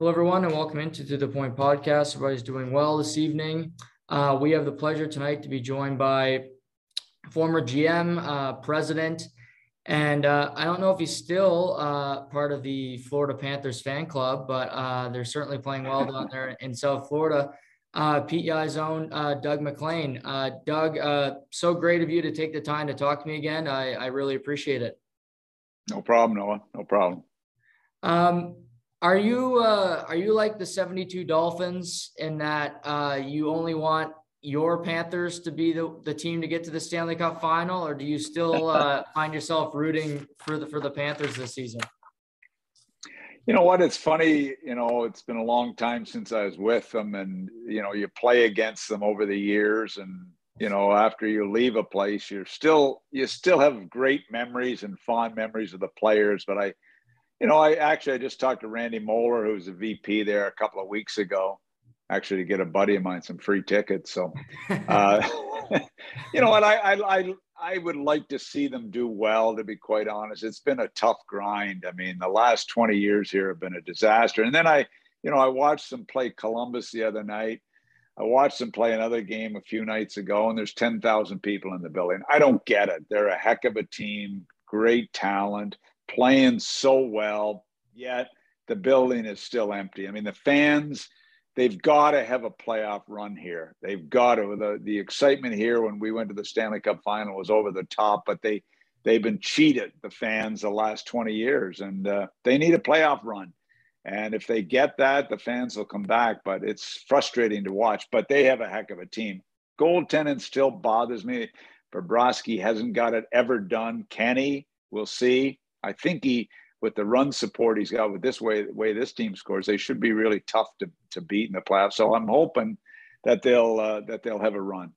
Hello, everyone, and welcome into To The Point podcast. Everybody's doing well this evening. Uh, we have the pleasure tonight to be joined by former GM, uh, president, and uh, I don't know if he's still uh, part of the Florida Panthers fan club, but uh, they're certainly playing well down there in South Florida. Uh, PEI's own Doug MacLean. Doug, so great of you to take the time to talk to me again. I, I really appreciate it. No problem, Noah. No problem. Um, are you uh, are you like the 72 Dolphins in that uh, you only want your Panthers to be the, the team to get to the Stanley Cup final, or do you still uh, find yourself rooting for the for the Panthers this season? You know what? It's funny. You know, it's been a long time since I was with them, and you know, you play against them over the years, and you know, after you leave a place, you're still you still have great memories and fond memories of the players. But I, you know, I actually I just talked to Randy Moller, who's a VP there a couple of weeks ago, actually to get a buddy of mine some free tickets. So, uh, you know, and I, I, I, I would like to see them do well. To be quite honest, it's been a tough grind. I mean, the last twenty years here have been a disaster. And then I, you know, I watched them play Columbus the other night. I watched them play another game a few nights ago, and there's 10,000 people in the building. I don't get it. They're a heck of a team, great talent playing so well, yet the building is still empty. I mean, the fans, they've got to have a playoff run here. They've got to. The, the excitement here when we went to the Stanley Cup final was over the top, but they, they've been cheated, the fans, the last 20 years, and uh, they need a playoff run. And if they get that, the fans will come back, but it's frustrating to watch. But they have a heck of a team. Goaltending still bothers me. Bobrovsky hasn't got it ever done. Can he? We'll see. I think he, with the run support he's got with this way way this team scores, they should be really tough to to beat in the playoffs. So I'm hoping that they'll uh, that they'll have a run.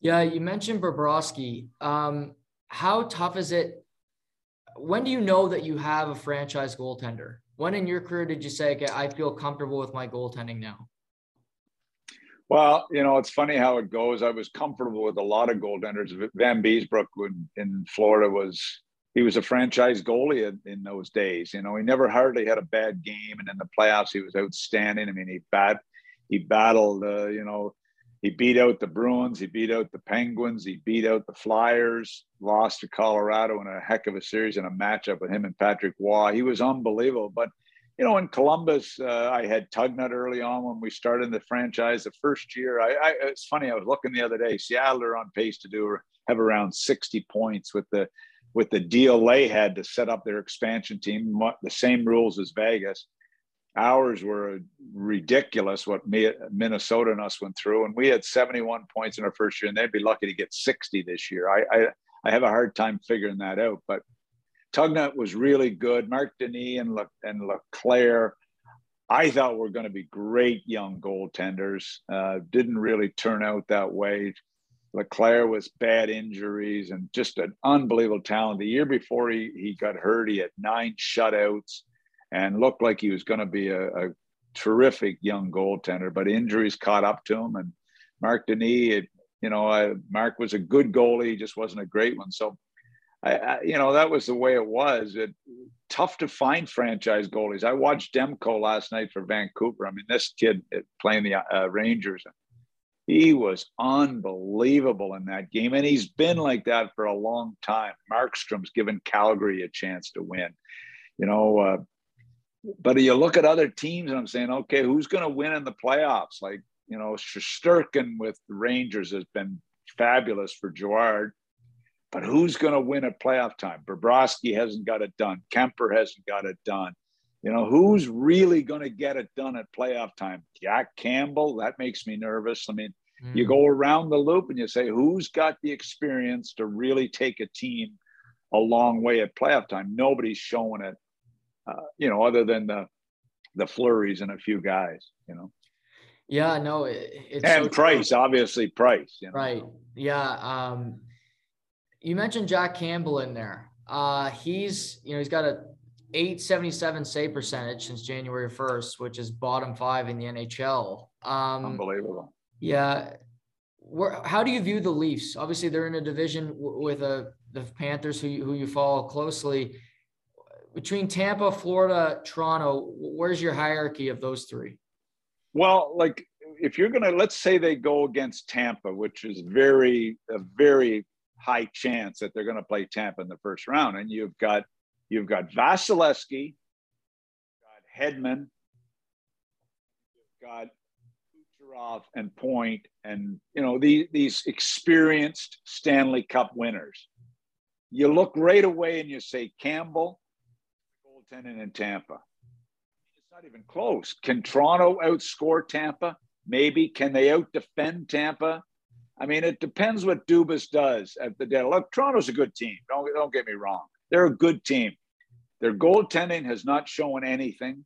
Yeah, you mentioned Bobrovsky. Um, how tough is it? When do you know that you have a franchise goaltender? When in your career did you say, "Okay, I feel comfortable with my goaltending now"? Well, you know, it's funny how it goes. I was comfortable with a lot of goaltenders. Vanbiesbrouck in Florida was he was a franchise goalie in, in, those days. You know, he never hardly had a bad game, and in the playoffs, he was outstanding. I mean, he bat he battled. Uh, you know, he beat out the Bruins, he beat out the Penguins, he beat out the Flyers, lost to Colorado in a heck of a series in a matchup with him and Patrick Roy. He was unbelievable. But you know, in Columbus, uh, I had Tugnutt early on when we started the franchise. The first year, I, I it's funny. I was looking the other day. Seattle are on pace to do have around 60 points with the with the deal they had to set up their expansion team, the same rules as Vegas. Ours were ridiculous what Minnesota and us went through, and we had 71 points in our first year, and they'd be lucky to get 60 this year. I I, I have a hard time figuring that out, but Tugnutt was really good. Marc Denis and Le, and Leclaire, I thought were going to be great young goaltenders. Uh, didn't really turn out that way. Leclaire was bad injuries and just an unbelievable talent. The year before he, he got hurt, he had nine shutouts and looked like he was going to be a, a, terrific young goaltender, but injuries caught up to him. And Marc Denis, it, you know, I, Marc was a good goalie, he just wasn't a great one. So, I, I, you know, that was the way it was. It tough to find franchise goalies. I watched Demko last night for Vancouver. I mean, this kid playing the uh, Rangers he was unbelievable in that game. And he's been like that for a long time. Markstrom's given Calgary a chance to win, you know. Uh, but you look at other teams and I'm saying, okay, who's going to win in the playoffs? Like, you know, Shesterkin with the Rangers has been fabulous for Gerard. But who's going to win at playoff time? Bobrovsky hasn't got it done. Kuemper hasn't got it done. You know, who's really going to get it done at playoff time? Jack Campbell, that makes me nervous. I mean, mm. you go around the loop and you say, who's got the experience to really take a team a long way at playoff time? Nobody's showing it, uh, you know, other than the the Fleurys and a few guys, you know. Yeah, no, it, it's and so price, true. obviously, price. You know? Right. Yeah. Um, you mentioned Jack Campbell in there. Uh, he's, you know, he's got a 877 save percentage since January 1st, which is bottom five in the NHL. Um, Unbelievable. Yeah. Where, how do you view the Leafs? Obviously, they're in a division w- with a, uh, the Panthers, who you, who you follow closely. between Tampa, Florida, Toronto, where's your hierarchy of those three? Well, like if you're going to, let's say they go against Tampa, which is very, a very high chance that they're going to play Tampa in the first round. And you've got, you've got Vasilevskiy, got Hedman, you've got Kucherov and Point, and, you know, these, these experienced Stanley Cup winners. You look right away and you say Campbell, goaltending in Tampa. It's not even close. Can Toronto outscore Tampa? Maybe. Can they out defend Tampa? I mean, it depends what Dubas does at the dead. Look, Toronto's a good team. Don't, don't get me wrong. They're a good team. Their goaltending has not shown anything.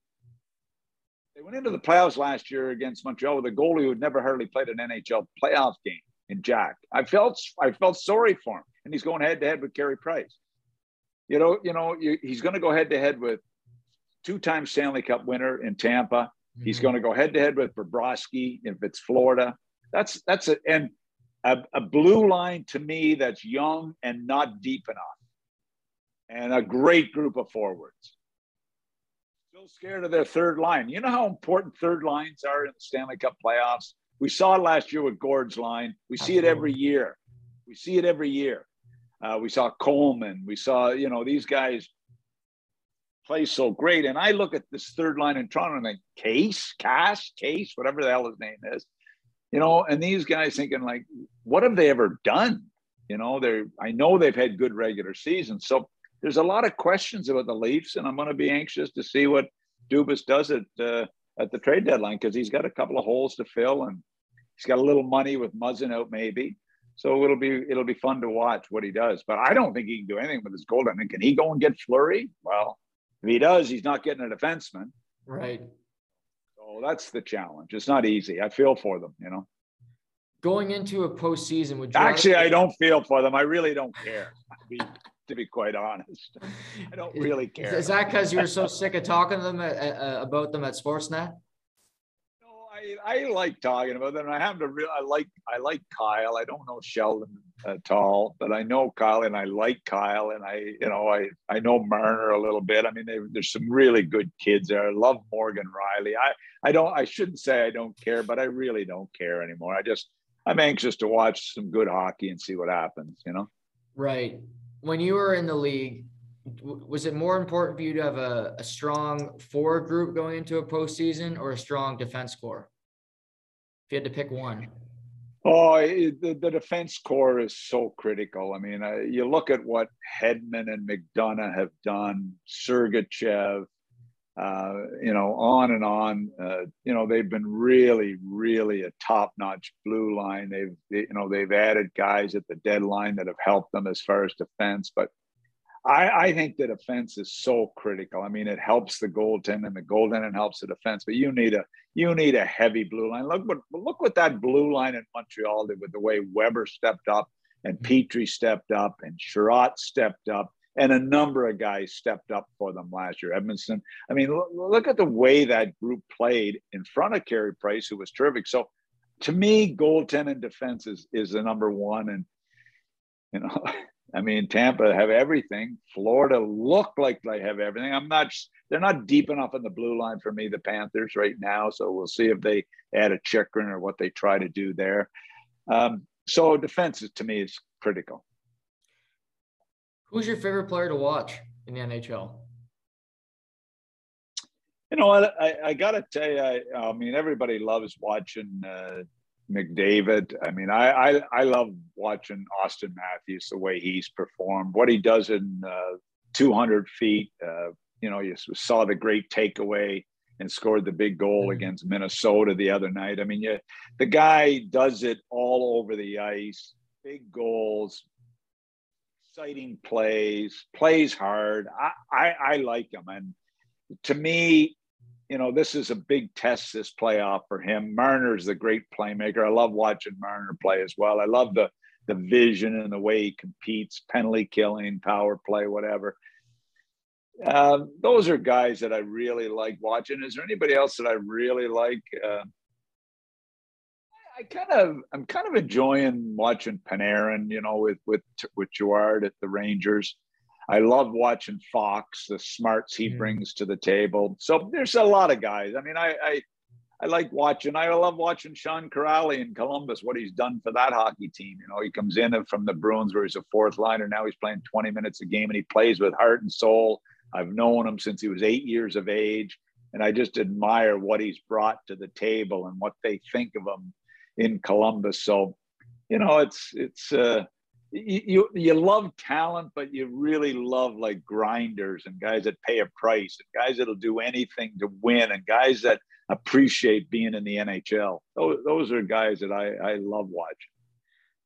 They went into the playoffs last year against Montreal with a goalie who had never hardly played an NHL playoff game in Jack. I felt I felt sorry for him, and he's going head to head with Carey Price. You know, you know, you, he's going to go head to head with two-time Stanley Cup winner in Tampa. Mm-hmm. He's going to go head to head with Bobrovsky if it's Florida. That's that's a and a, a blue line to me that's young and not deep enough, and a great group of forwards. Still scared of their third line. You know how important third lines are in the Stanley Cup playoffs. We saw it last year with Gourde's line. We see it every year. We see it every year. Uh, we saw Coleman. We saw, you know, these guys play so great. And I look at this third line in Toronto and think, Case, Cash, Case, whatever the hell his name is, you know, and these guys thinking like, what have they ever done? You know, they're I know they've had good regular seasons. So there's a lot of questions about the Leafs, and I'm going to be anxious to see what Dubas does at uh, at the trade deadline because he's got a couple of holes to fill, and he's got a little money with Muzzin out maybe. So it'll be it'll be fun to watch what he does. But I don't think he can do anything with his goal. I mean, can he go and get Fleury? Well, if he does, he's not getting a defenseman. Right. So that's the challenge. It's not easy. I feel for them, you know. Going into a postseason, would you actually? I don't feel for them. I really don't care. To be, quite honest, I don't really care. Is that because you were so sick of talking to them at, uh, about them at Sportsnet? No, I, I like talking about them. I happen to real I like I like Kyle. I don't know Sheldon at all, but I know Kyle and I like Kyle and I you know I I know Marner a little bit. I mean there's some really good kids there. I love Morgan Rielly. I I don't I shouldn't say I don't care, but I really don't care anymore. I just I'm anxious to watch some good hockey and see what happens. You know. Right. When you were in the league, was it more important for you to have a, a strong four group going into a postseason or a strong defense core? If you had to pick one. Oh, the, the defense core is so critical. I mean, you look at what Hedman and McDonagh have done, Sergachev, uh, you know, on and on. Uh, you know, they've been really, really a top-notch blue line. They've, they, you know, they've added guys at the deadline that have helped them as far as defense. But I, I think the defense is so critical. I mean, it helps the goaltending, the goaltending helps the defense, but you need a you need a heavy blue line. Look what look what that blue line in Montreal did with the way Weber stepped up and mm-hmm. Stepped up and Chiarot stepped up and a number of guys stepped up for them last year. Edmundson. I mean, look, look at the way that group played in front of Carey Price, who was terrific. So to me, goaltending defense is is the number one. And you know, I mean, Tampa have everything. Florida look like they have everything. I'm not. They're not deep enough in the blue line for me. The Panthers right now, so we'll see if they add a Chychrun or what they try to do there. Um, so defense is, to me is critical. Who's your favorite player to watch in the NHL? You know what? I, I got to tell you, I, I, mean, everybody loves watching uh, McDavid. I mean, I, I, I love watching Auston Matthews the way he's performed. What he does in uh, 200 feet. Uh, you know, you saw the great takeaway and scored the big goal mm-hmm. against Minnesota the other night. I mean, you, the guy does it all over the ice. Big goals, exciting plays, plays hard. I, I, I like him, and to me, you know, this is a big test this playoff for him. Marner's the great playmaker. I love watching Marner play as well. I love the the vision and the way he competes, penalty killing, power play, whatever. Uh, those are guys that I really like watching. Is there anybody else that I really like? Uh, I kind of, I'm kind of enjoying watching Panarin. You know, with with with Gerard at the Rangers. I love watching Fox, the smarts he mm. brings to the table. So there's a lot of guys. I mean, I, I I like watching. I love watching Sean Kuraly in Columbus. What he's done for that hockey team. You know, he comes in from the Bruins where he's a fourth liner. Now he's playing 20 minutes a game, and he plays with heart and soul. I've known him since he was eight years of age, and I just admire what he's brought to the table and what they think of him in Columbus. So, you know, it's it's. uh you you love talent, but you really love like grinders and guys that pay a price and guys that'll do anything to win and guys that appreciate being in the NHL. Those, those are guys that I, I love watching.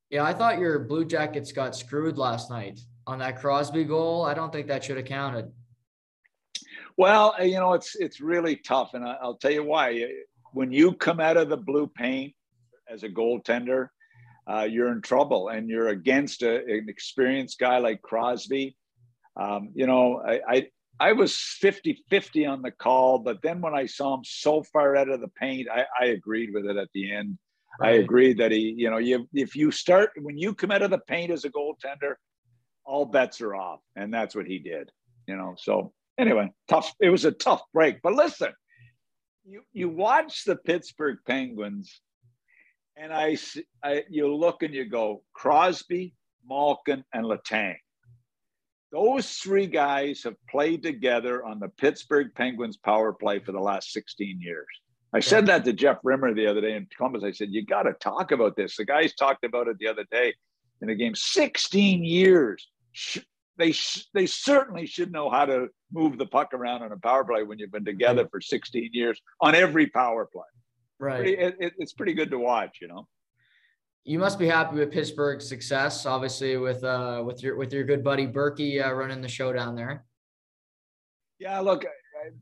Yeah, I thought your Blue Jackets got screwed last night on that Crosby goal. I don't think that should have counted. Well, you know, it's it's really tough, and I'll tell you why. When you come out of the blue paint as a goaltender, uh, you're in trouble, and you're against a, an experienced guy like Crosby. Um, you know, I, I I was 50 50 on the call, but then when I saw him so far out of the paint, I, I agreed with it at the end. Right. I agreed that he, you know, you, if you start, when you come out of the paint as a goaltender, all bets are off. And that's what he did, you know. So, anyway, tough. It was a tough break. But listen, you, you watch the Pittsburgh Penguins, and I, I you look and you go Crosby, Malkin, and Letang. those three guys have played together on the Pittsburgh Penguins power play for the last 16 years. I said that to Jeff Rimer the other day in Columbus. I said, You got to talk about this. The guys talked about it the other day in the game. 16 years. They, they certainly should know how to move the puck around on a power play when you've been together for 16 years on every power play. Right. Pretty, it, it's pretty good to watch, you know you must be happy with Pittsburgh's success, obviously with uh with your with your good buddy Burkie uh, running the show down there. Yeah, look,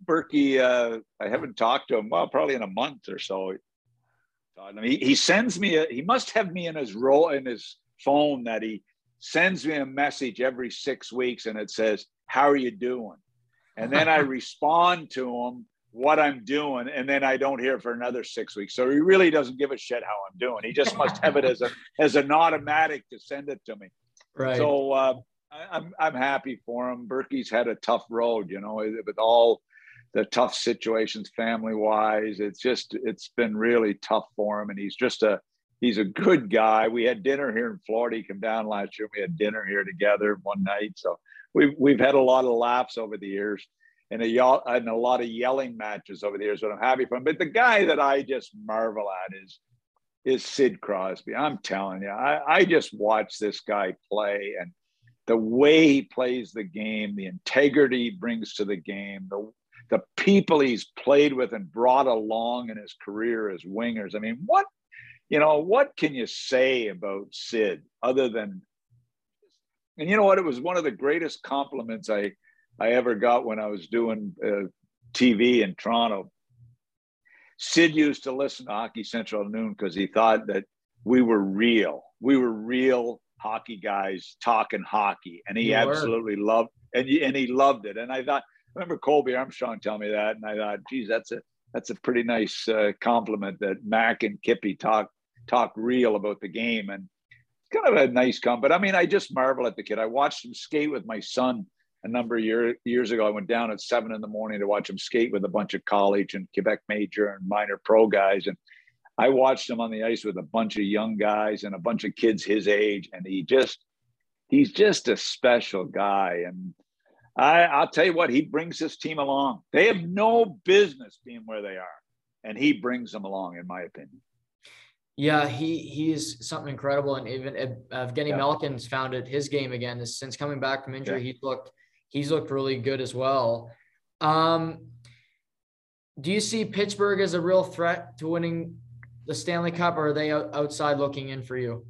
Burkie, uh, I haven't talked to him well, probably in a month or so. I mean, he, he sends me a, he must have me in his role in his phone that he sends me a message every six weeks and it says, "How are you doing?" And then I respond to him what I'm doing, and then I don't hear for another six weeks. So he really doesn't give a shit how I'm doing. He just must have it as a as an automatic to send it to me. Right. So uh, I, I'm I'm happy for him. Burkie's had a tough road, you know, with all the tough situations family wise. It's just it's been really tough for him, and he's just a he's a good guy. We had dinner here in Florida. He came down last year. We had dinner here together one night. So we've we've had a lot of laughs over the years and a, and a lot of yelling matches over the years, but I'm happy for him. But the guy that I just marvel at is is Sid Crosby. I'm telling you, I, I just watch this guy play and the way he plays the game, the integrity he brings to the game, the the people he's played with and brought along in his career as wingers. I mean, what you know, what can you say about Sid other than and you know what? It was one of the greatest compliments I I ever got when I was doing uh, TV in Toronto. Sid used to listen to Hockey Central at noon because he thought that we were real. We were real hockey guys talking hockey, and he you absolutely were. loved and and he loved it. And I thought, I remember Colby Armstrong telling me that, and I thought, geez, that's a that's a pretty nice uh, compliment that Mac and Kippy talk talk real about the game, and it's kind of a nice compliment. I mean, I just marvel at the kid. I watched him skate with my son a number of year, years ago. I went down at seven in the morning to watch him skate with a bunch of college and Quebec major and minor pro guys. And I watched him on the ice with a bunch of young guys and a bunch of kids his age. And he just, he's just a special guy. And I, I'll tell you what, he brings this team along. They have no business being where they are. And he brings them along, in my opinion. Yeah, he he's something incredible, and even Evgeny yeah. Malkin's found it his game again. Since coming back from injury, yeah. he's looked he's looked really good as well. Um, do you see Pittsburgh as a real threat to winning the Stanley Cup, or are they outside looking in for you?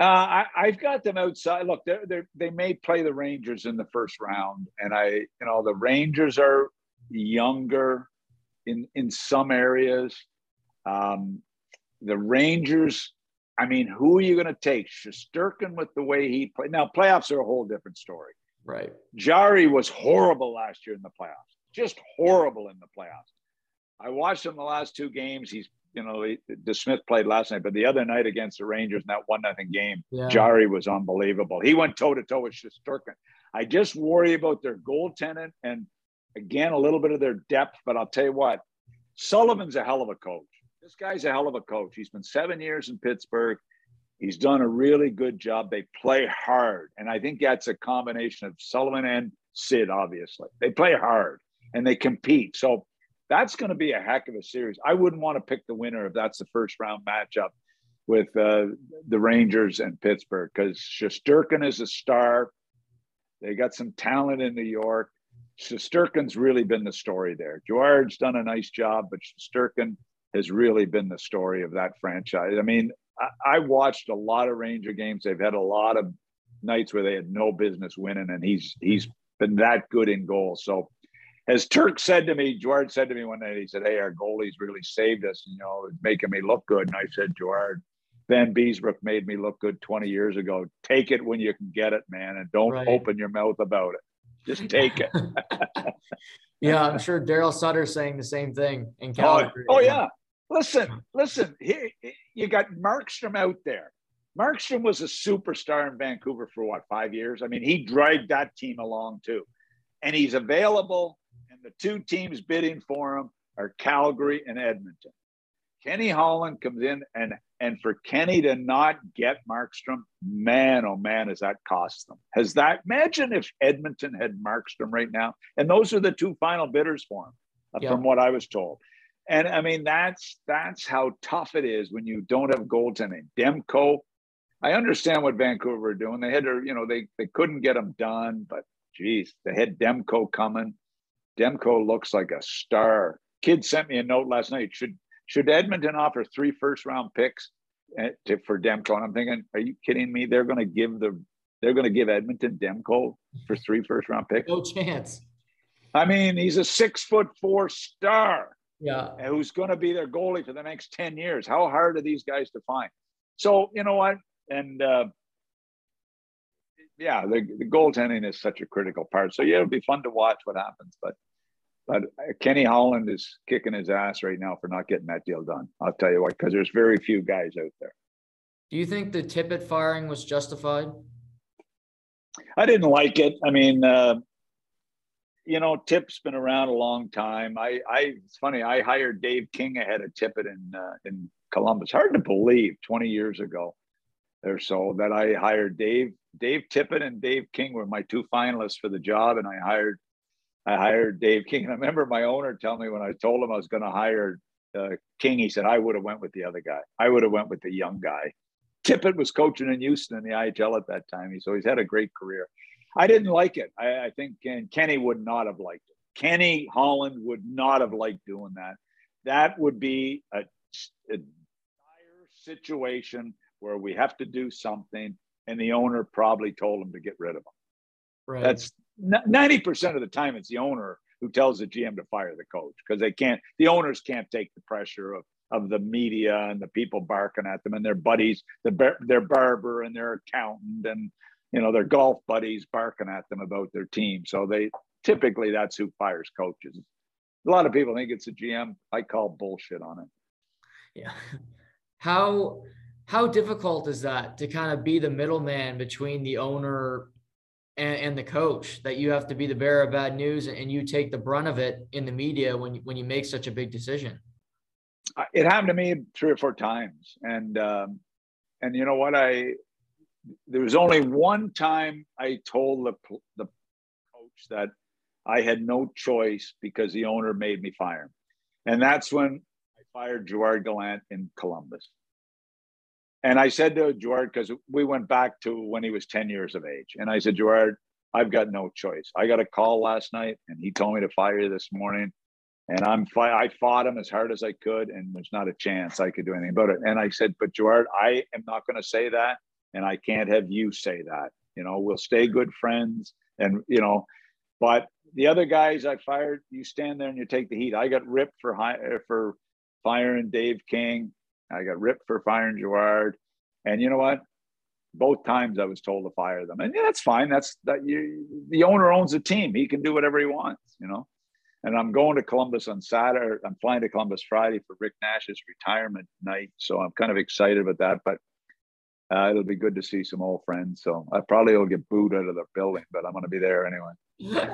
Uh, I, have got them outside. Look, they're, they're, they may play the Rangers in the first round, and I, you know, the Rangers are younger in in some areas. Um, the Rangers, I mean, who are you going to take? Shesterkin with the way he played. Now, playoffs are a whole different story. Right. Jarry was horrible last year in the playoffs, just horrible in the playoffs. I watched him the last two games. He's, you know, the Smith played last night, but the other night against the Rangers in that one nothing game, yeah. Jarry was unbelievable. He went toe to toe with Shesterkin. I just worry about their goaltending and again a little bit of their depth. But I'll tell you what, Sullivan's a hell of a coach. This guy's a hell of a coach. He's been seven years in Pittsburgh. He's done a really good job. They play hard, and I think that's a combination of Sullivan and Sid. Obviously, they play hard and they compete. So that's going to be a heck of a series. I wouldn't want to pick the winner if that's the first round matchup with uh, the Rangers and Pittsburgh because Shesterkin is a star. They got some talent in New York. Shesterkin's really been the story there. Gerard's done a nice job, but Shesterkin has really been the story of that franchise. I mean, I, I watched a lot of Ranger games. They've had a lot of nights where they had no business winning, and he's he's been that good in goal. So as Turk said to me, Gerard said to me one night, he said, Hey, our goalies really saved us, you know, making me look good. And I said, Gerard, Vanbiesbrouck made me look good 20 years ago. Take it when you can get it, man, and don't right. open your mouth about it. Just take it. yeah, I'm sure Daryl Sutter saying the same thing in oh, Calgary. Oh, oh yeah. Listen, listen, he, you got Markstrom out there. Markstrom was a superstar in Vancouver for what, five years? I mean, he dragged that team along too. And he's available, and the two teams bidding for him are Calgary and Edmonton. Kenny Holland comes in and and for Kenny to not get Markstrom, man, oh man, has that cost them? Has that imagine if Edmonton had Markstrom right now? And those are the two final bidders for him, uh, from what I was told. And I mean, that's that's how tough it is when you don't have goaltending. Demko, I understand what Vancouver are doing. They had to, you know, they they couldn't get them done, but geez, they had Demko coming. Demko looks like a star. Kid sent me a note last night. Should should Edmonton offer three first round picks eh, to, for Demko? And I'm thinking, are you kidding me? They're going to give the they're going to give Edmonton Demko for three first round picks. No chance. I mean, he's a six foot four star. Yeah. Who's going to be their goalie for the next 10 years? How hard are these guys to find? So, you know what? And uh, yeah, the, the goaltending is such a critical part. So, yeah, it'll be fun to watch what happens. But but Kenny Holland is kicking his ass right now for not getting that deal done. I'll tell you what, because there's very few guys out there. Do you think the Tippett firing was justified? I didn't like it. I mean, uh, you know, Tip's been around a long time. I, I, it's funny. I hired Dave King ahead of Tippett in uh, in Columbus. Hard to believe, 20 years ago or so, that I hired Dave. Dave Tippett and Dave King were my two finalists for the job, and I hired I hired Dave King. And I remember my owner telling me when I told him I was going to hire uh, King, he said, I would have went with the other guy. I would have went with the young guy. Tippett was coaching in Houston in the IHL at that time. So he's had a great career. I didn't like it. I, I think and Kenny would not have liked it. Kenny Holland would not have liked doing that. That would be a, a dire situation where we have to do something, and the owner probably told him to get rid of him. Right. That's 90% of the time it's the owner who tells the GM to fire the coach because they can't, the owners can't take the pressure of, of the media and the people barking at them and their buddies, the, their barber and their accountant and, you know, their golf buddies barking at them about their team. So they typically that's who fires coaches. A lot of people think it's a GM. I call bullshit on it. Yeah. How, how difficult is that to kind of be the middleman between the owner and, and, the coach that you have to be the bearer of bad news and you take the brunt of it in the media when, when you make such a big decision it happened to me three or four times and um, and you know what i there was only one time i told the, the coach that i had no choice because the owner made me fire him and that's when i fired Gerard gallant in columbus and I said to Gerard, because we went back to when he was 10 years of age. And I said, Gerard, I've got no choice. I got a call last night and he told me to fire you this morning. And I'm I fought him as hard as I could, and there's not a chance I could do anything about it. And I said, But Gerard, I am not going to say that, and I can't have you say that. You know, we'll stay good friends. And you know, but the other guys I fired, you stand there and you take the heat. I got ripped for high, uh, for firing Dave King. I got ripped for firing Gerard. And you know what? Both times I was told to fire them. And yeah, that's fine. That's that you the owner owns the team. He can do whatever he wants, you know. And I'm going to Columbus on Saturday. I'm flying to Columbus Friday for Rick Nash's retirement night. So I'm kind of excited about that. But uh, it'll be good to see some old friends. So I probably will get booed out of the building, but I'm going to be there anyway.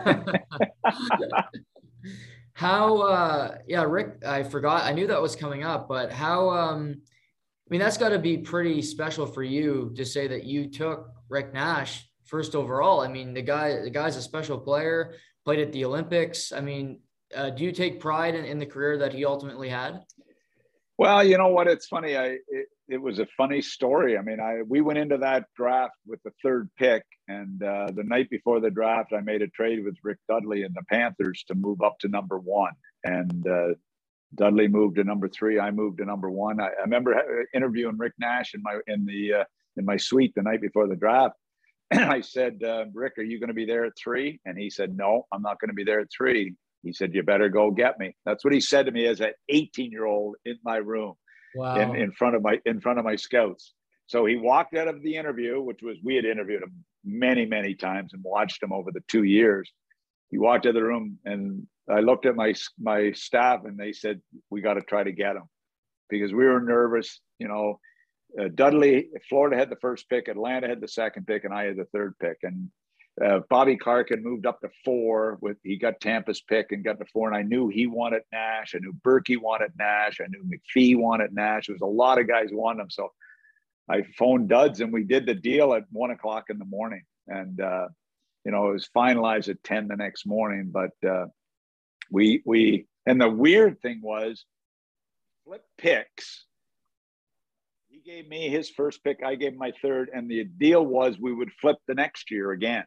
how, uh, yeah, Rick, I forgot, I knew that was coming up, but how, um, I mean, that's got to be pretty special for you to say that you took Rick Nash first overall. I mean, the guy, the guy's a special player, played at the Olympics. I mean, uh, do you take pride in, in the career that he ultimately had? Well, you know what? It's funny. I it, it, was a funny story. I mean, I we went into that draft with the third pick, and uh, the night before the draft, I made a trade with Rick Dudley and the Panthers to move up to number one. And uh, Dudley moved to number three. I moved to number one. I, I remember interviewing Rick Nash in my in the uh, in my suite the night before the draft. And I said, uh, Rick, are you going to be there at three? And he said, No, I'm not going to be there at three. He said, "You better go get me." That's what he said to me as an 18 year old in my room, wow. in, in front of my in front of my scouts. So he walked out of the interview, which was we had interviewed him many many times and watched him over the two years. He walked out of the room, and I looked at my my staff, and they said, "We got to try to get him," because we were nervous. You know, uh, Dudley, Florida had the first pick, Atlanta had the second pick, and I had the third pick, and uh, Bobby had moved up to four with he got Tampa's pick and got to four, and I knew he wanted Nash. I knew Burkie wanted Nash. I knew McPhee wanted Nash. There was a lot of guys wanted him. So I phoned Duds and we did the deal at one o'clock in the morning. And uh, you know, it was finalized at 10 the next morning. But uh, we we and the weird thing was flip picks. He gave me his first pick, I gave my third, and the deal was we would flip the next year again.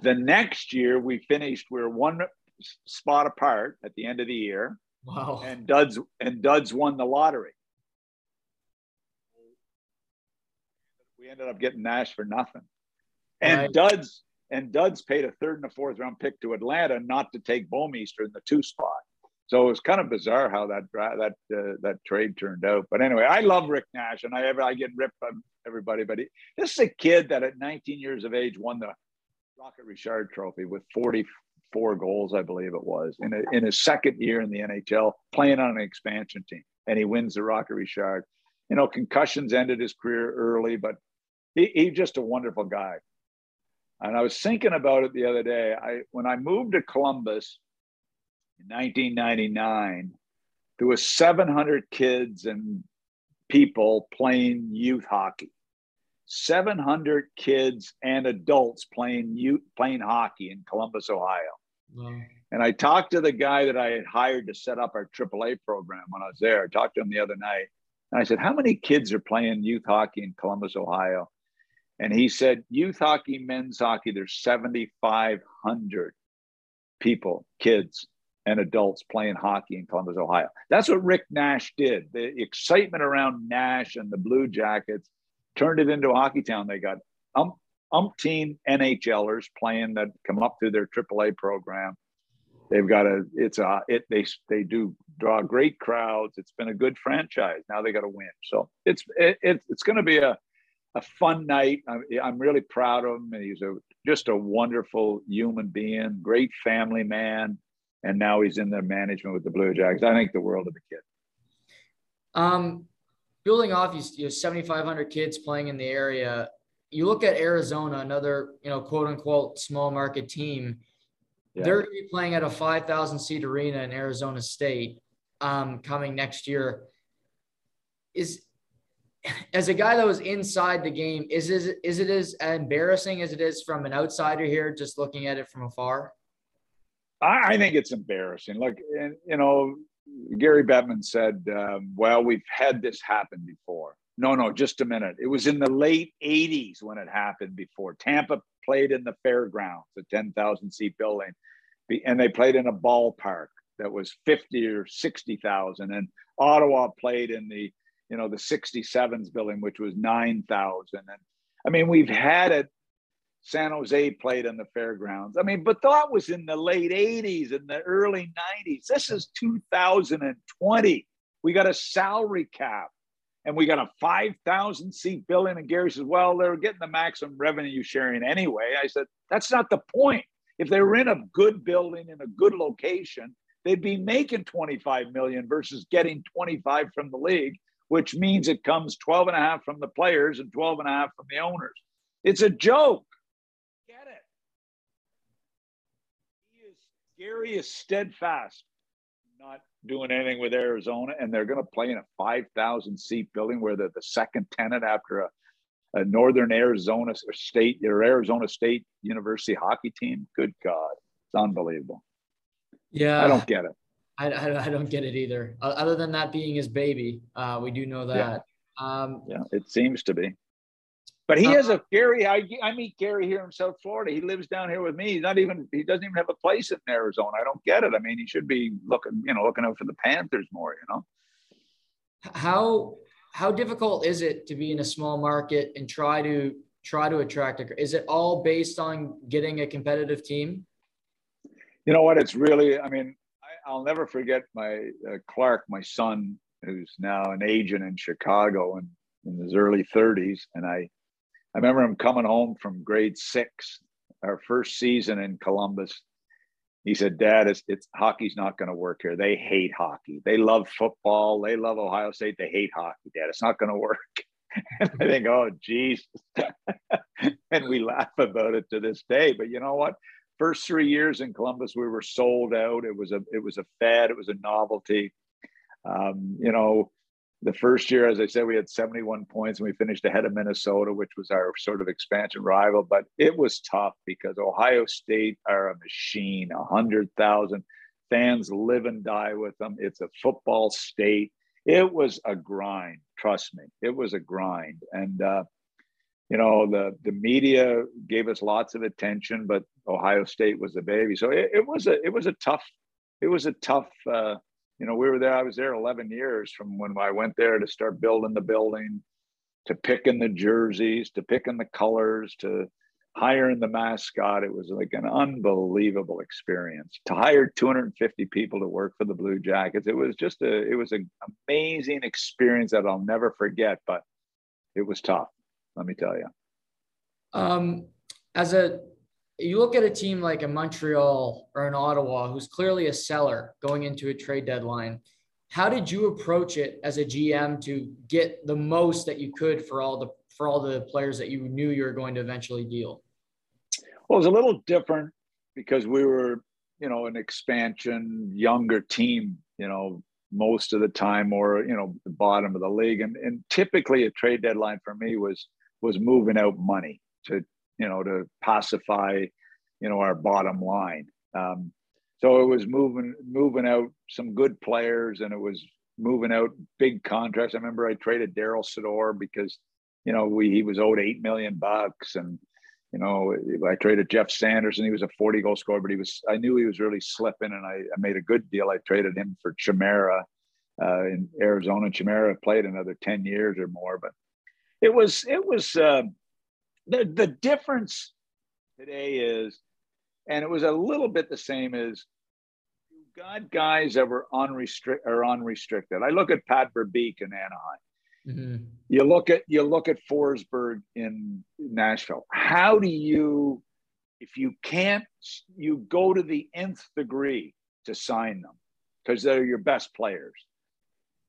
The next year, we finished, we were one spot apart at the end of the year. Wow. And Duds and Duds won the lottery. We ended up getting Nash for nothing. And right. Duds and Duds paid a third and a fourth round pick to Atlanta not to take Bouwmeester in the two spot. So it was kind of bizarre how that that uh, that trade turned out. But anyway, I love Rick Nash, and I ever I get ripped by everybody. But he, this is a kid that at 19 years of age won the Rocket Richard Trophy with 44 goals, I believe it was, in, a, in his second year in the NHL, playing on an expansion team, and he wins the Rocket Richard. You know, concussions ended his career early, but he, he's just a wonderful guy. And I was thinking about it the other day. I when I moved to Columbus in 1999, there was 700 kids and people playing youth hockey. 700 kids and adults playing youth, playing hockey in Columbus, Ohio. Wow. And I talked to the guy that I had hired to set up our AAA program when I was there. I talked to him the other night. And I said, How many kids are playing youth hockey in Columbus, Ohio? And he said, Youth hockey, men's hockey, there's 7,500 people, kids and adults playing hockey in Columbus, Ohio. That's what Rick Nash did. The excitement around Nash and the Blue Jackets turned it into a hockey town. They got um, umpteen NHLers playing that come up through their AAA program. They've got a it's a it they they do draw great crowds. It's been a good franchise. Now they got to win. So it's it, it it's going to be a a fun night. I'm, I'm really proud of him. He's a just a wonderful human being, great family man, and now he's in the management with the Blue Jackets. I think the world of the kid. Um, building off you, you 7,500 kids playing in the area. You look at Arizona, another you know quote unquote small market team. Yeah. They're going to be playing at a 5,000 seat arena in Arizona State um, coming next year. Is as a guy that was inside the game, is it, is it as embarrassing as it is from an outsider here, just looking at it from afar? I, I think it's embarrassing. Look, you know, Gary Bettman said, um, well, we've had this happen before. No, no, just a minute. It was in the late 80s when it happened before. Tampa played in the fairgrounds, a 10,000 seat building, and they played in a ballpark that was 50 or 60,000. And Ottawa played in the, you know, the 67s building, which was 9,000. And I mean, we've had it San Jose played in the fairgrounds. I mean, but that was in the late 80s and the early 90s. This is 2020. We got a salary cap and we got a 5,000 seat building. And Gary says, well, they're getting the maximum revenue sharing anyway. I said, that's not the point. If they were in a good building in a good location, they'd be making 25 million versus getting 25 from the league, which means it comes 12 and a half from the players and 12 and a half from the owners. It's a joke. Get it. He is, Gary is steadfast, not doing anything with Arizona, and they're going to play in a 5,000 seat building where they're the second tenant after a, a Northern Arizona State or Arizona State University hockey team. Good God, it's unbelievable. Yeah, I don't get it. I, I, I don't get it either. Other than that being his baby, uh, we do know that. Yeah. Um, yeah, it seems to be. But he uh, has a Gary. I, I meet Gary here in South Florida. He lives down here with me. He's not even. He doesn't even have a place in Arizona. I don't get it. I mean, he should be looking. You know, looking out for the Panthers more. You know. How how difficult is it to be in a small market and try to try to attract a? Is it all based on getting a competitive team? You know what? It's really. I mean, I, will never forget my uh, Clark, my son, who's now an agent in Chicago and in his early 30s, and I I remember him coming home from grade six, our first season in Columbus. He said, Dad, it's, it's hockey's not going to work here. They hate hockey. They love football. They love Ohio State. They hate hockey, Dad. It's not going to work. and I think, oh, geez. and we laugh about it to this day. But you know what? First three years in Columbus, we were sold out. It was a it was a fad. It was a novelty. Um, you know, the first year, as I said, we had 71 points and we finished ahead of Minnesota, which was our sort of expansion rival. But it was tough because Ohio State are a machine, 100,000 fans live and die with them. It's a football state. It was a grind, trust me. It was a grind. And, uh, you know, the, the media gave us lots of attention, but Ohio State was the baby. So it, it was a, it was a tough, it was a tough, uh, you know, we were there. I was there 11 years from when I went there to start building the building, to picking the jerseys, to picking the colors, to hiring the mascot. It was like an unbelievable experience. To hire 250 people to work for the Blue Jackets, it was just a, it was an amazing experience that I'll never forget. But it was tough. Let me tell you. Um, as a you look at a team like a Montreal or an Ottawa, who's clearly a seller going into a trade deadline. How did you approach it as a GM to get the most that you could for all the for all the players that you knew you were going to eventually deal? Well, it was a little different because we were, you know, an expansion, younger team, you know, most of the time, or you know, the bottom of the league, and and typically a trade deadline for me was was moving out money to you know, to pacify, you know, our bottom line. Um, so it was moving moving out some good players, and it was moving out big contracts. I remember I traded Daryl Sydor because, you know, we he was owed eight million bucks, and you know, I traded Geoff Sanderson. He was a 40 goal scorer, but he was, I knew he was really slipping and I, I made a good deal. I traded him for Chimera uh, in Arizona. Chimera played another 10 years or more, but it was, it was, uh, the, the difference today is, and it was a little bit the same as you got guys that were unrestricted or unrestricted. I look at Pat Verbeek in Anaheim. Mm-hmm. You look at you look at Forsberg in Nashville. How do you, if you can't, you go to the nth degree to sign them because they're your best players.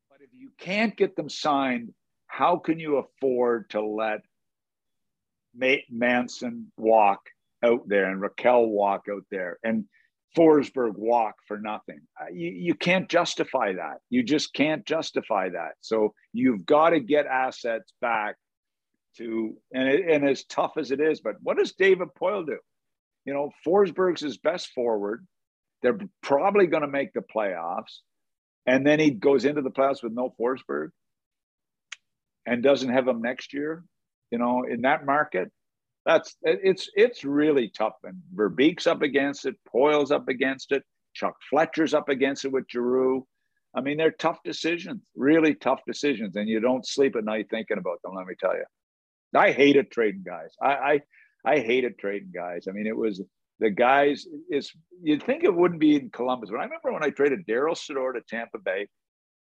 But if you can't get them signed, how can you afford to let Manson walk out there and Rakell walk out there and Forsberg walk for nothing. Uh, you, you can't justify that. You just can't justify that. So you've got to get assets back to, and, it, and as tough as it is, but what does David Poile do? You know, Forsberg's his best forward. They're probably going to make the playoffs. And then he goes into the playoffs with no Forsberg and doesn't have him next year you know, in that market, that's it's it's really tough. And Verbeek's up against it, Poile's up against it, Chuck Fletcher's up against it with Giroux. I mean, they're tough decisions, really tough decisions, and you don't sleep at night thinking about them. Let me tell you, I hated trading guys. I I, I hated trading guys. I mean, it was the guys. Is you'd think it wouldn't be in Columbus, but I remember when I traded Daryl Sydor to Tampa Bay,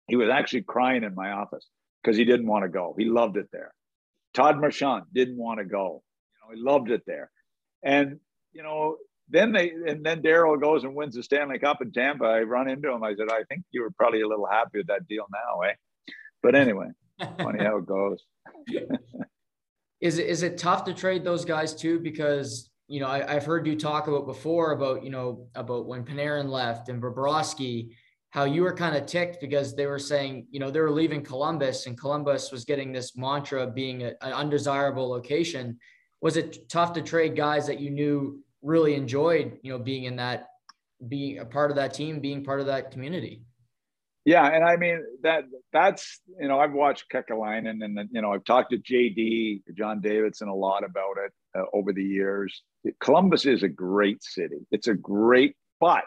he was actually crying in my office because he didn't want to go. He loved it there. Todd Marchant didn't want to go. You know, he loved it there. And, you know, then they and then Daryl goes and wins the Stanley Cup in Tampa. I run into him. I said, I think you were probably a little happy with that deal now, eh? But anyway, funny how it goes. is it is it tough to trade those guys too? Because you know I, have heard you talk about before about you know about when Panarin left and Bobrovsky, how you were kind of ticked because they were saying you know they were leaving Columbus and Columbus was getting this mantra of being a, an undesirable location. Was it tough to trade guys that you knew really enjoyed you know being in that being a part of that team, being part of that community? Yeah, and I mean that that's you know I've watched Kekalainen and you know I've talked to JD John Davidson a lot about it uh, over the years. Columbus is a great city. It's a great but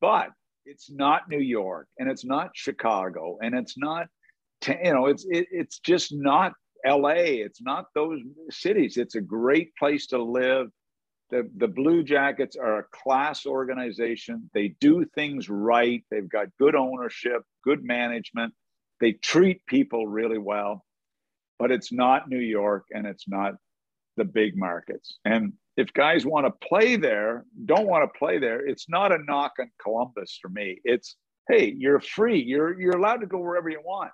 but it's not New York and it's not Chicago and it's not you know it's it, it's just not LA. It's not those cities. It's a great place to live the, the Blue Jackets are a class organization. They do things right. They've got good ownership, good management. They treat people really well, but it's not New York and it's not the big markets. And if guys want to play there, don't want to play there, it's not a knock on Columbus for me. It's, hey, you're free. You're, you're allowed to go wherever you want.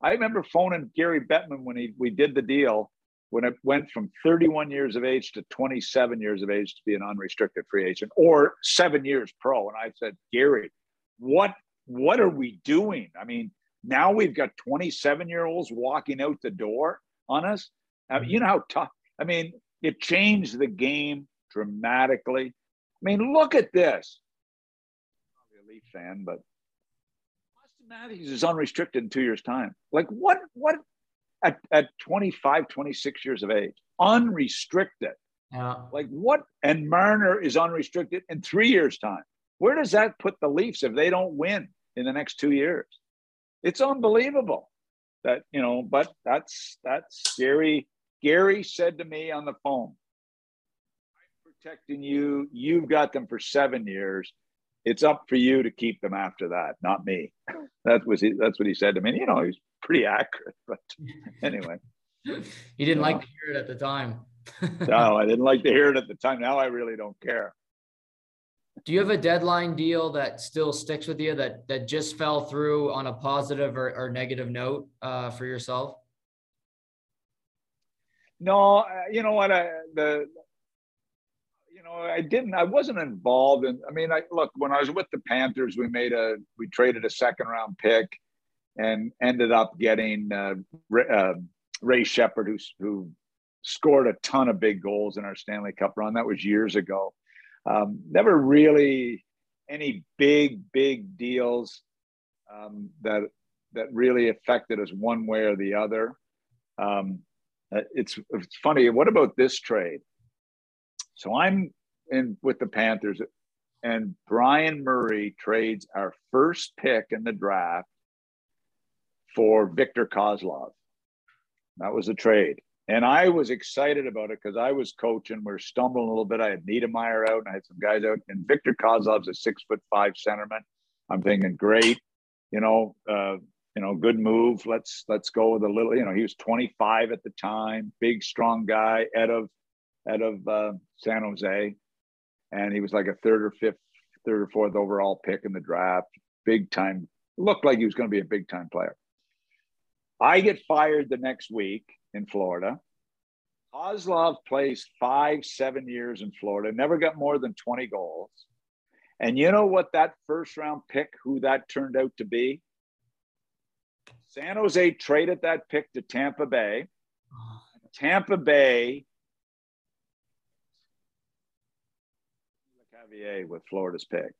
I remember phoning Gary Bettman when he, we did the deal when it went from 31 years of age to 27 years of age to be an unrestricted free agent or seven years pro. And I said, Gary, what what are we doing? I mean, now we've got 27 year olds walking out the door on us. I mean, you mm-hmm. know how tough. I mean, it changed the game dramatically. I mean, look at this. I'm not a Leaf fan, but Auston Matthews is unrestricted in two years' time. Like, what? What? at, at 25, 26 years of age, unrestricted. Yeah. Like what? And Marner is unrestricted in three years' time. Where does that put the Leafs if they don't win in the next two years? It's unbelievable that, you know, but that's, that's Gary. Gary said to me on the phone, I'm protecting you. You've got them for seven years. It's up for you to keep them after that, not me. That was he, that's what he said to me. You know, he's pretty accurate. But anyway, you didn't like to hear it at the time. no, I didn't like to hear it at the time. Now I really don't care. Do you have a deadline deal that still sticks with you that that just fell through on a positive or, or negative note uh, for yourself? No, uh, you know what? I, the you know I didn't. I wasn't involved in. I mean, I look when I was with the Panthers, we made a we traded a second round pick and ended up getting uh, Ray, uh, Ray Sheppard, who, who scored a ton of big goals in our Stanley Cup run. That was years ago. Um, never really any big, big deals um, that that really affected us one way or the other. Um, uh, it's it's funny. What about this trade? So I'm in with the Panthers, and Brian Murray trades our first pick in the draft for Victor Kozlov. That was a trade. And I was excited about it because I was coaching. We are stumbling a little bit. I had Niedermayer out and I had some guys out. And Victor Kozlov's a six foot five centerman. I'm thinking, great, you know, uh, you know, good move. Let's let's go with a little. You know, he was 25 at the time, big, strong guy, out of out of uh, San Jose, and he was like a third or fifth, third or fourth overall pick in the draft. Big time. Looked like he was going to be a big time player. I get fired the next week in Florida. Kozlov plays five, seven years in Florida, never got more than 20 goals. And you know what that first round pick, who that turned out to be? San Jose traded that pick to Tampa Bay. Tampa Bay Cavier with Florida's pick.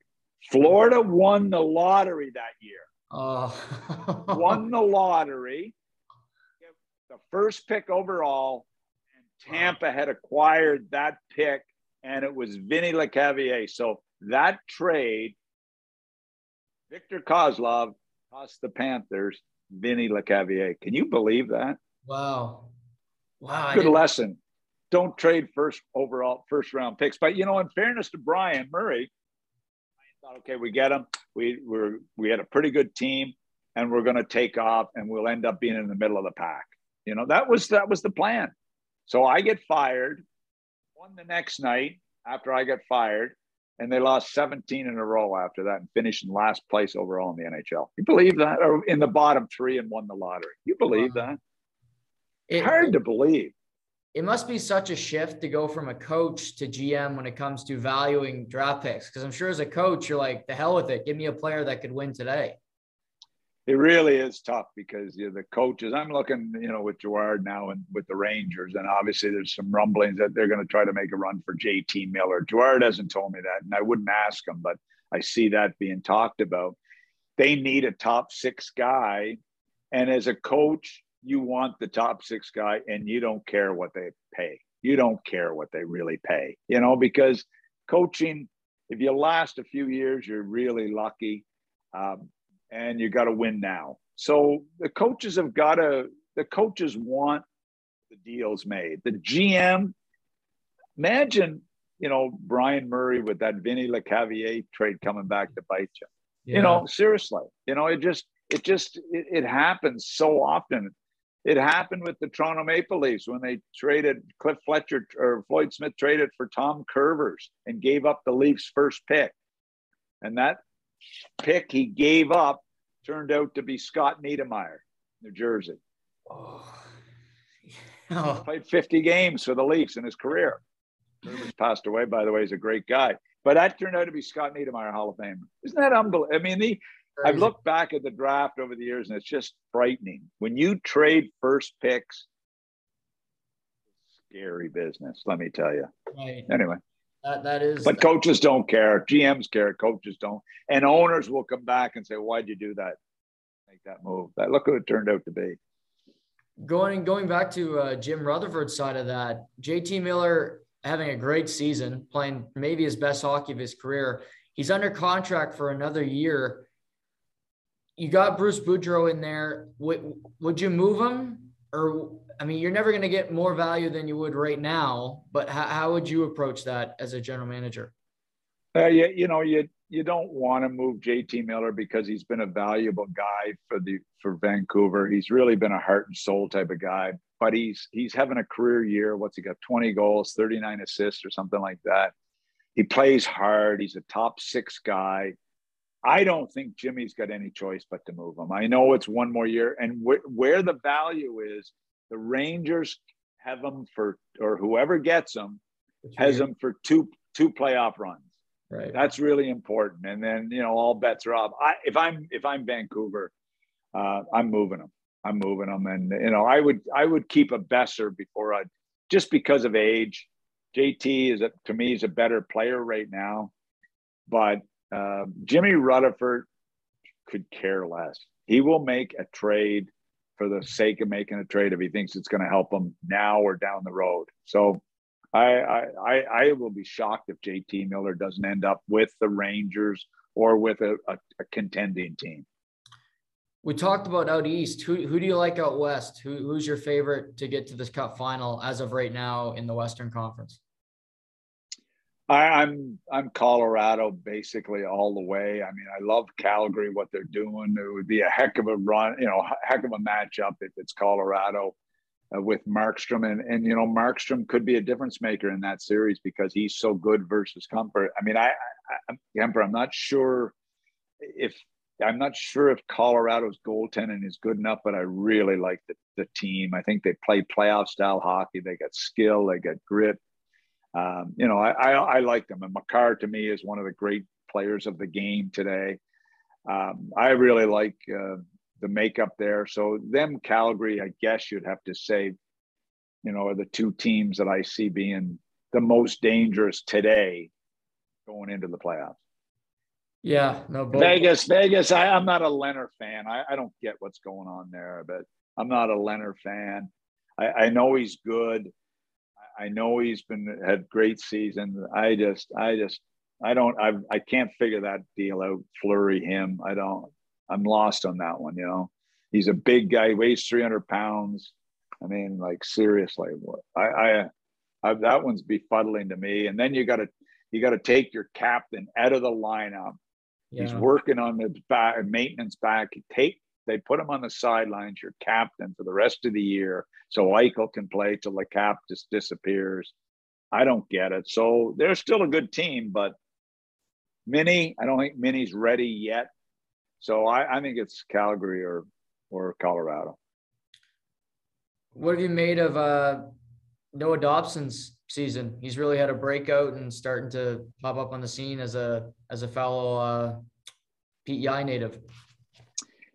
Florida won the lottery that year. Oh. won the lottery, the first pick overall, and Tampa had acquired that pick, and it was Vinny Lecavalier. So that trade, Victor Kozlov cost the Panthers Vinny Lecavalier. Can you believe that? Wow. Wow. Good lesson. Don't trade first overall, first round picks. But, you know, in fairness to Brian Murray, thought, okay, we get them. We were we had a pretty good team, and we're going to take off, and we'll end up being in the middle of the pack. You know, that was that was the plan. So I get fired. Won the next night after I got fired, and they lost 17 in a row after that and finished in last place overall in the NHL. You believe that? Or in the bottom three and won the lottery. You believe wow. that? It, Hard to believe. It must be such a shift to go from a coach to GM when it comes to valuing draft picks. Because I'm sure as a coach, you're like, the hell with it. Give me a player that could win today it really is tough because you know, the coaches. I'm looking, you know, with Gerard now and with the Rangers, and obviously there's some rumblings that they're going to try to make a run for JT Miller. Gerard hasn't told me that, and I wouldn't ask him, but I see that being talked about. They need a top six guy, and as a coach, you want the top six guy, and you don't care what they pay. You don't care what they really pay, you know, because coaching. If you last a few years, you're really lucky. Um, and you got to win now. So the coaches have got to, the coaches want the deals made. The GM, imagine, you know, Brian Murray with that Vinny Lecavalier trade coming back to bite you. Yeah. You know, seriously, you know, it just, it just, it, it happens so often. It happened with the Toronto Maple Leafs when they traded Cliff Fletcher or Floyd Smith traded for Tom Kurvers and gave up the Leafs' first pick. And that pick he gave up turned out to be Scott Niedermayer, New Jersey. Oh. oh. Played 50 games for the Leafs in his career. He's passed away, by the way. He's a great guy. But that turned out to be Scott Niedermayer, Hall of Fame. Isn't that unbelievable? I mean, the, I've looked back at the draft over the years and it's just frightening. When you trade first picks, scary business, let me tell you. Right. Anyway. That, that is. But coaches don't care. GMs care. Coaches don't. And owners will come back and say, "Why'd you do that? Make that move? That look what it turned out to be." Going going back to uh, Jim Rutherford's side of that, JT Miller having a great season, playing maybe his best hockey of his career. He's under contract for another year. You got Bruce Boudreau in there. Would, would you move him, or I mean, you're never going to get more value than you would right now, but how, how would you approach that as a general manager? Uh, you, you know, you you don't want to move JT Miller because he's been a valuable guy for the for Vancouver. He's really been a heart and soul type of guy, but he's he's having a career year. What's he got? 20 goals, 39 assists, or something like that. He plays hard. He's a top six guy. I don't think Jimmy's got any choice but to move him. I know it's one more year, and wh- where the value is the Rangers have them for, or whoever gets them has them for two two playoff runs. Right. That's really important. And then you know all bets are off. I, if I'm if I'm Vancouver, uh, I'm moving them. I'm moving them, and you know I would I would keep a Boeser before I just because of age. JT is a, to me is a better player right now, but uh, Jimmy Rutherford could care less. He will make a trade for the sake of making a trade if he thinks it's going to help him now or down the road. So I, I, I will be shocked if JT Miller doesn't end up with the Rangers or with a, a, a contending team. We talked about out east. Who, who do you like out west? Who, who's your favorite to get to this cup final as of right now in the Western Conference? I, am I'm, I'm Colorado basically all the way. I mean, I love Calgary, what they're doing. It would be a heck of a run, you know, heck of a matchup if it's Colorado uh, with Markstrom, and and you know, Markstrom could be a difference maker in that series because he's so good versus Kuemper. I mean, I, I Kuemper, I'm not sure if I'm not sure if Colorado's goaltending is good enough, but I really like the, the team. I think they play playoff style hockey. They got skill, they got grit um, you know, I, I, I like them. And Makar to me is one of the great players of the game today. Um, I really like uh, the makeup there. So them Calgary, I guess you'd have to say, you know, are the two teams that I see being the most dangerous today going into the playoffs. Yeah, no. Both. Vegas, Vegas. I, am not a Lehner fan. I, I don't get what's going on there, but I'm not a Lehner fan. I, I know he's good. I know he's been had great seasons. I just, I just, I don't, I, I can't figure that deal out. Fleury him. I don't. I'm lost on that one. You know, he's a big guy, weighs 300 pounds. I mean, like seriously, I, I, I that one's befuddling to me. And then you got to, you got to take your captain out of the lineup. Yeah. He's working on the back maintenance back. Take they put him on the sidelines, your captain for the rest of the year, so Eichel can play till the cap just disappears. I don't get it. So they're still a good team, but Mini, I don't think Mini's ready yet. So I, I think it's Calgary or or Colorado. What have you made of uh, Noah Dobson's season? He's really had a breakout and starting to pop up on the scene as a as a fellow uh, PEI native.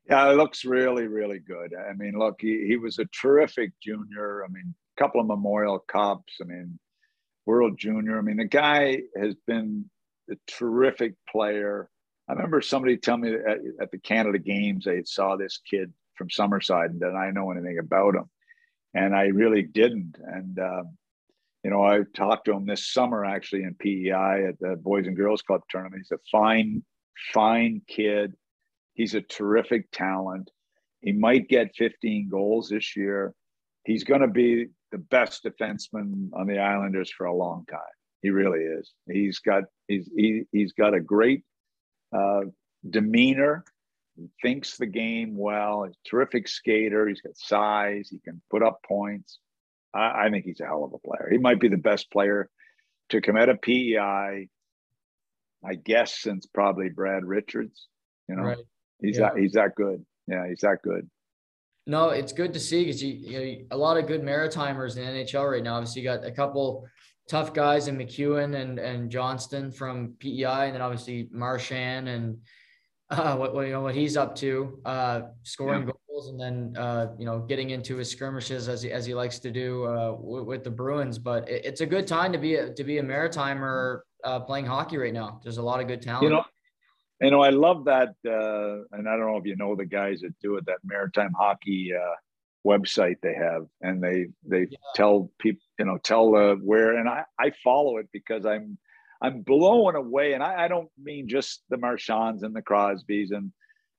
Yeah, it looks really, really good. I mean, look, he, he was a terrific junior. I mean, a couple of Memorial Cups. I mean, World Junior. I mean, the guy has been a terrific player. I remember somebody telling me at, at the Canada Games they saw this kid from Summerside and did I know anything about him? And I really didn't. And uh, you know, I talked to him this summer actually in PEI at the Boys and Girls Club tournament. He's a fine, fine kid. He's a terrific talent. He might get 15 goals this year. He's going to be the best defenseman on the Islanders for a long time. He really is. He's got he's he, he's got a great uh, demeanor. He thinks the game well. He's a terrific skater. He's got size. He can put up points. I, I think he's a hell of a player. He might be the best player to come out of PEI. I guess since probably Brad Richards. You know, right. He's yeah. that he's that good. Yeah, he's that good. No, it's good to see because you, you know, a lot of good Maritimers in NHL right now. Obviously, you got a couple tough guys in MacEwen and and Johnston from PEI, and then obviously Marchand and uh, what, what you know what he's up to, uh, scoring yeah. goals, and then uh, you know getting into his skirmishes as he as he likes to do uh, with, with, the Bruins. But it, it's a good time to be a, to be a Maritimer uh, playing hockey right now. There's a lot of good talent. You know, you know, I love that, uh, and I don't know if you know the guys that do it. That Maritime Hockey uh, website they have, and they they yeah. tell people, you know, tell uh, where, and I I follow it because I'm I'm blown away, and I, I don't mean just the Marchands and the Crosbys and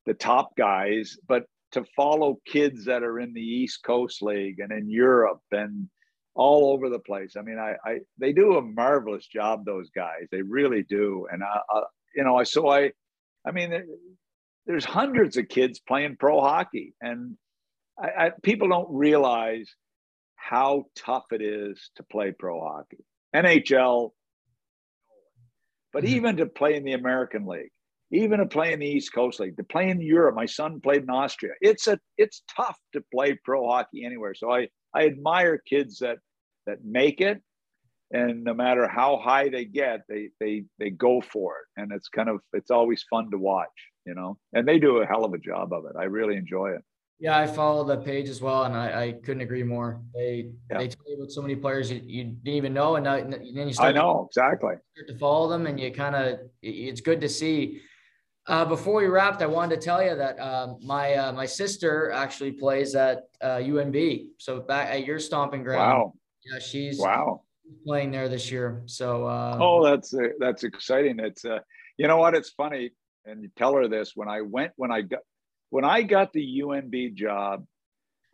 the top guys, but to follow kids that are in the East Coast League and in Europe and all over the place. I mean, I, I they do a marvelous job. Those guys, they really do. And I, I you know, I so I I mean, there's hundreds of kids playing pro hockey, and I, I, people don't realize how tough it is to play pro hockey. NHL, but mm-hmm. even to play in the American League, even to play in the East Coast League, to play in Europe. My son played in Austria. It's a it's tough to play pro hockey anywhere. So I I admire kids that that make it and no matter how high they get they they they go for it and it's kind of it's always fun to watch you know and they do a hell of a job of it i really enjoy it yeah i follow the page as well and i, I couldn't agree more they yeah. they tell you about so many players you, you didn't even know and then you start i know to, exactly start to follow them and you kind of it's good to see uh, before we wrapped, I wanted to tell you that um, my uh, my sister actually plays at uh, UNB. So back at your stomping ground. Wow. Yeah, she's wow playing there this year. So uh, oh, that's uh, that's exciting. It's uh, you know what? It's funny, and you tell her this when I went when I got when I got the UNB job.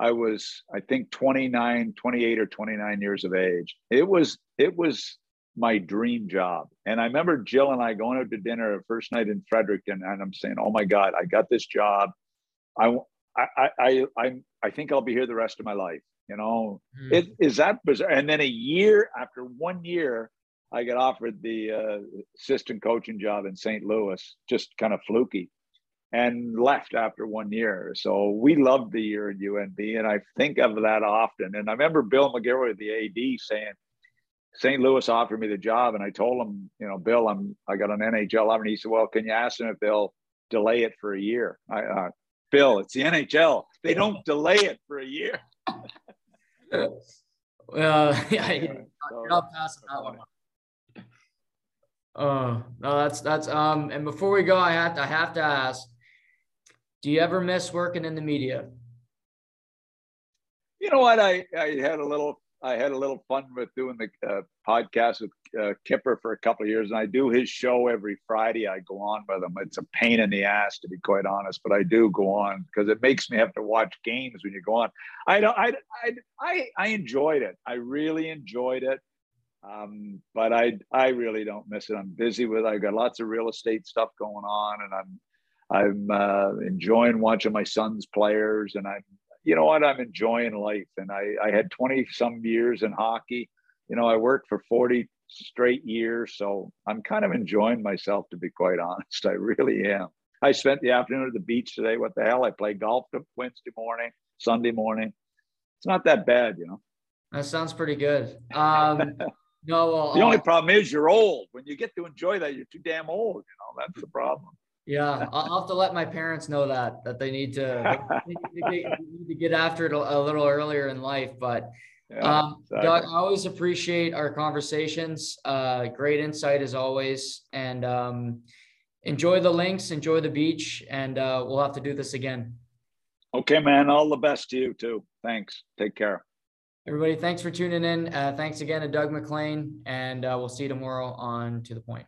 I was I think 29, 28 or 29 years of age. It was it was my dream job. And I remember Jill and I going out to dinner the first night in Fredericton, and I'm saying, "Oh my God, I got this job. I I I I I think I'll be here the rest of my life." You know, mm. it is that bizarre. And then a year after one year, I got offered the uh, assistant coaching job in St. Louis, just kind of fluky, and left after one year. So we loved the year at UNB, and I think of that often. And I remember Bill McGilroy, the AD, saying, St. Louis offered me the job, and I told him, you know, Bill, I'm I got an NHL offer, and he said, well, can you ask them if they'll delay it for a year? I, uh, Bill, it's the NHL. They don't delay it for a year. uh, yeah, you're not passing that one. Oh no, that's that's um. And before we go, I have to I have to ask: Do you ever miss working in the media? You know what? I I had a little I had a little fun with doing the uh, podcast with uh, Kipper for a couple of years, and I do his show every Friday. I go on with him. It's a pain in the ass, to be quite honest, but I do go on because it makes me have to watch games when you go on. I don't. I I I, I enjoyed it. I really enjoyed it. Um, but I I really don't miss it. I'm busy with. I've got lots of real estate stuff going on, and I'm I'm uh, enjoying watching my son's players, and I'm you know what? I'm enjoying life. And I, I had 20 some years in hockey. You know, I worked for 40 straight years. So I'm kind of enjoying myself, to be quite honest. I really am. I spent the afternoon at the beach today. What the hell? I played golf Wednesday morning, Sunday morning. It's not that bad, you know. That sounds pretty good. Um, no, well, the only uh, problem is you're old. When you get to enjoy that, you're too damn old. You know, that's the problem. Yeah, I'll have to let my parents know that that they need to, they need, to get, need to get after it a, a, little earlier in life. But yeah, um, exactly. Doug, I always appreciate our conversations. Uh, great insight as always, and um, enjoy the links, enjoy the beach, and uh, we'll have to do this again. Okay, man. All the best to you too. Thanks. Take care. Everybody, thanks for tuning in. Uh, thanks again to Doug MacLean, and uh, we'll see you tomorrow on To the Point.